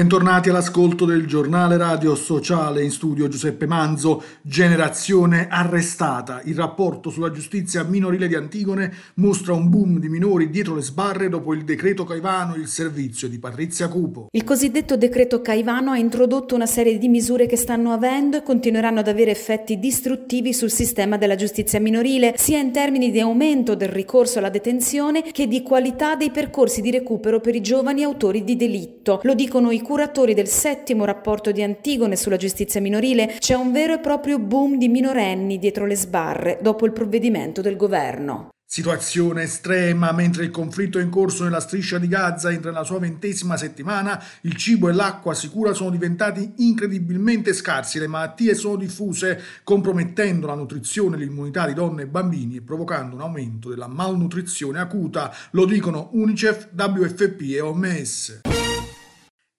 Bentornati all'ascolto del giornale radio sociale in studio Giuseppe Manzo, Generazione arrestata. Il rapporto sulla giustizia minorile di Antigone mostra un boom di minori dietro le sbarre dopo il decreto Caivano il servizio di Patrizia Cupo. Il cosiddetto decreto Caivano ha introdotto una serie di misure che stanno avendo e continueranno ad avere effetti distruttivi sul sistema della giustizia minorile, sia in termini di aumento del ricorso alla detenzione che di qualità dei percorsi di recupero per i giovani autori di delitto. Lo dicono i curatori del settimo rapporto di Antigone sulla giustizia minorile, c'è un vero e proprio boom di minorenni dietro le sbarre dopo il provvedimento del governo. Situazione estrema, mentre il conflitto è in corso nella striscia di Gaza entra nella sua ventesima settimana, il cibo e l'acqua sicura sono diventati incredibilmente scarsi, le malattie sono diffuse, compromettendo la nutrizione e l'immunità di donne e bambini e provocando un aumento della malnutrizione acuta, lo dicono UNICEF, WFP e OMS.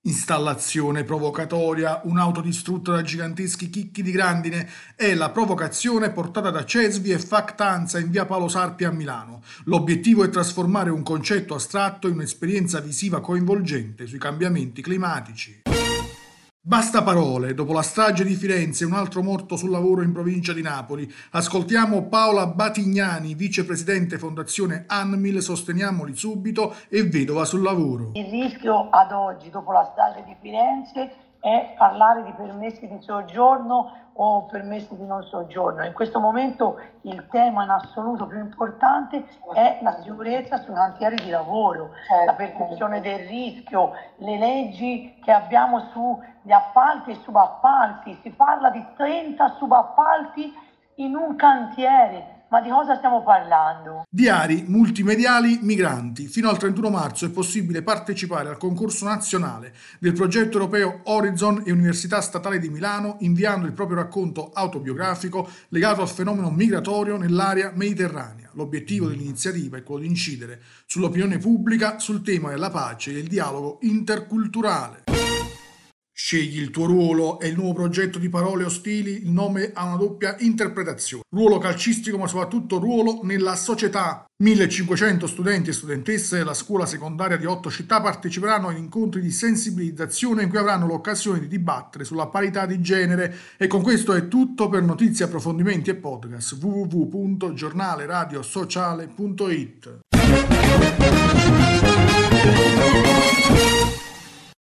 Installazione provocatoria, un'auto distrutta da giganteschi chicchi di grandine è la provocazione portata da Cesvi e Factanza in via Paolo Sarpi a Milano. L'obiettivo è trasformare un concetto astratto in un'esperienza visiva coinvolgente sui cambiamenti climatici. Basta parole, dopo la strage di Firenze un altro morto sul lavoro in provincia di Napoli, ascoltiamo Paola Batignani, vicepresidente Fondazione Anmil, sosteniamoli subito. E vedova sul lavoro. Il rischio ad oggi, dopo la strage di Firenze, è parlare di permessi di soggiorno o permessi di non soggiorno. In questo momento il tema in assoluto più importante è la sicurezza sui cantieri di lavoro, certo. la percezione del rischio, le leggi che abbiamo sugli appalti e subappalti. Si parla di 30 subappalti in un cantiere ma di cosa stiamo parlando? Diari multimediali migranti. Fino al 31 marzo è possibile partecipare al concorso nazionale del progetto europeo Horizon e Università Statale di Milano inviando il proprio racconto autobiografico legato al fenomeno migratorio nell'area mediterranea. L'obiettivo dell'iniziativa è quello di incidere sull'opinione pubblica sul tema della pace e del dialogo interculturale. Scegli il tuo ruolo, è il nuovo progetto di parole ostili, il nome ha una doppia interpretazione. Ruolo calcistico ma soprattutto ruolo nella società. 1500 studenti e studentesse della scuola secondaria di otto città parteciperanno ad incontri di sensibilizzazione in cui avranno l'occasione di dibattere sulla parità di genere e con questo è tutto per notizie, approfondimenti e podcast www.giornaleradiosociale.it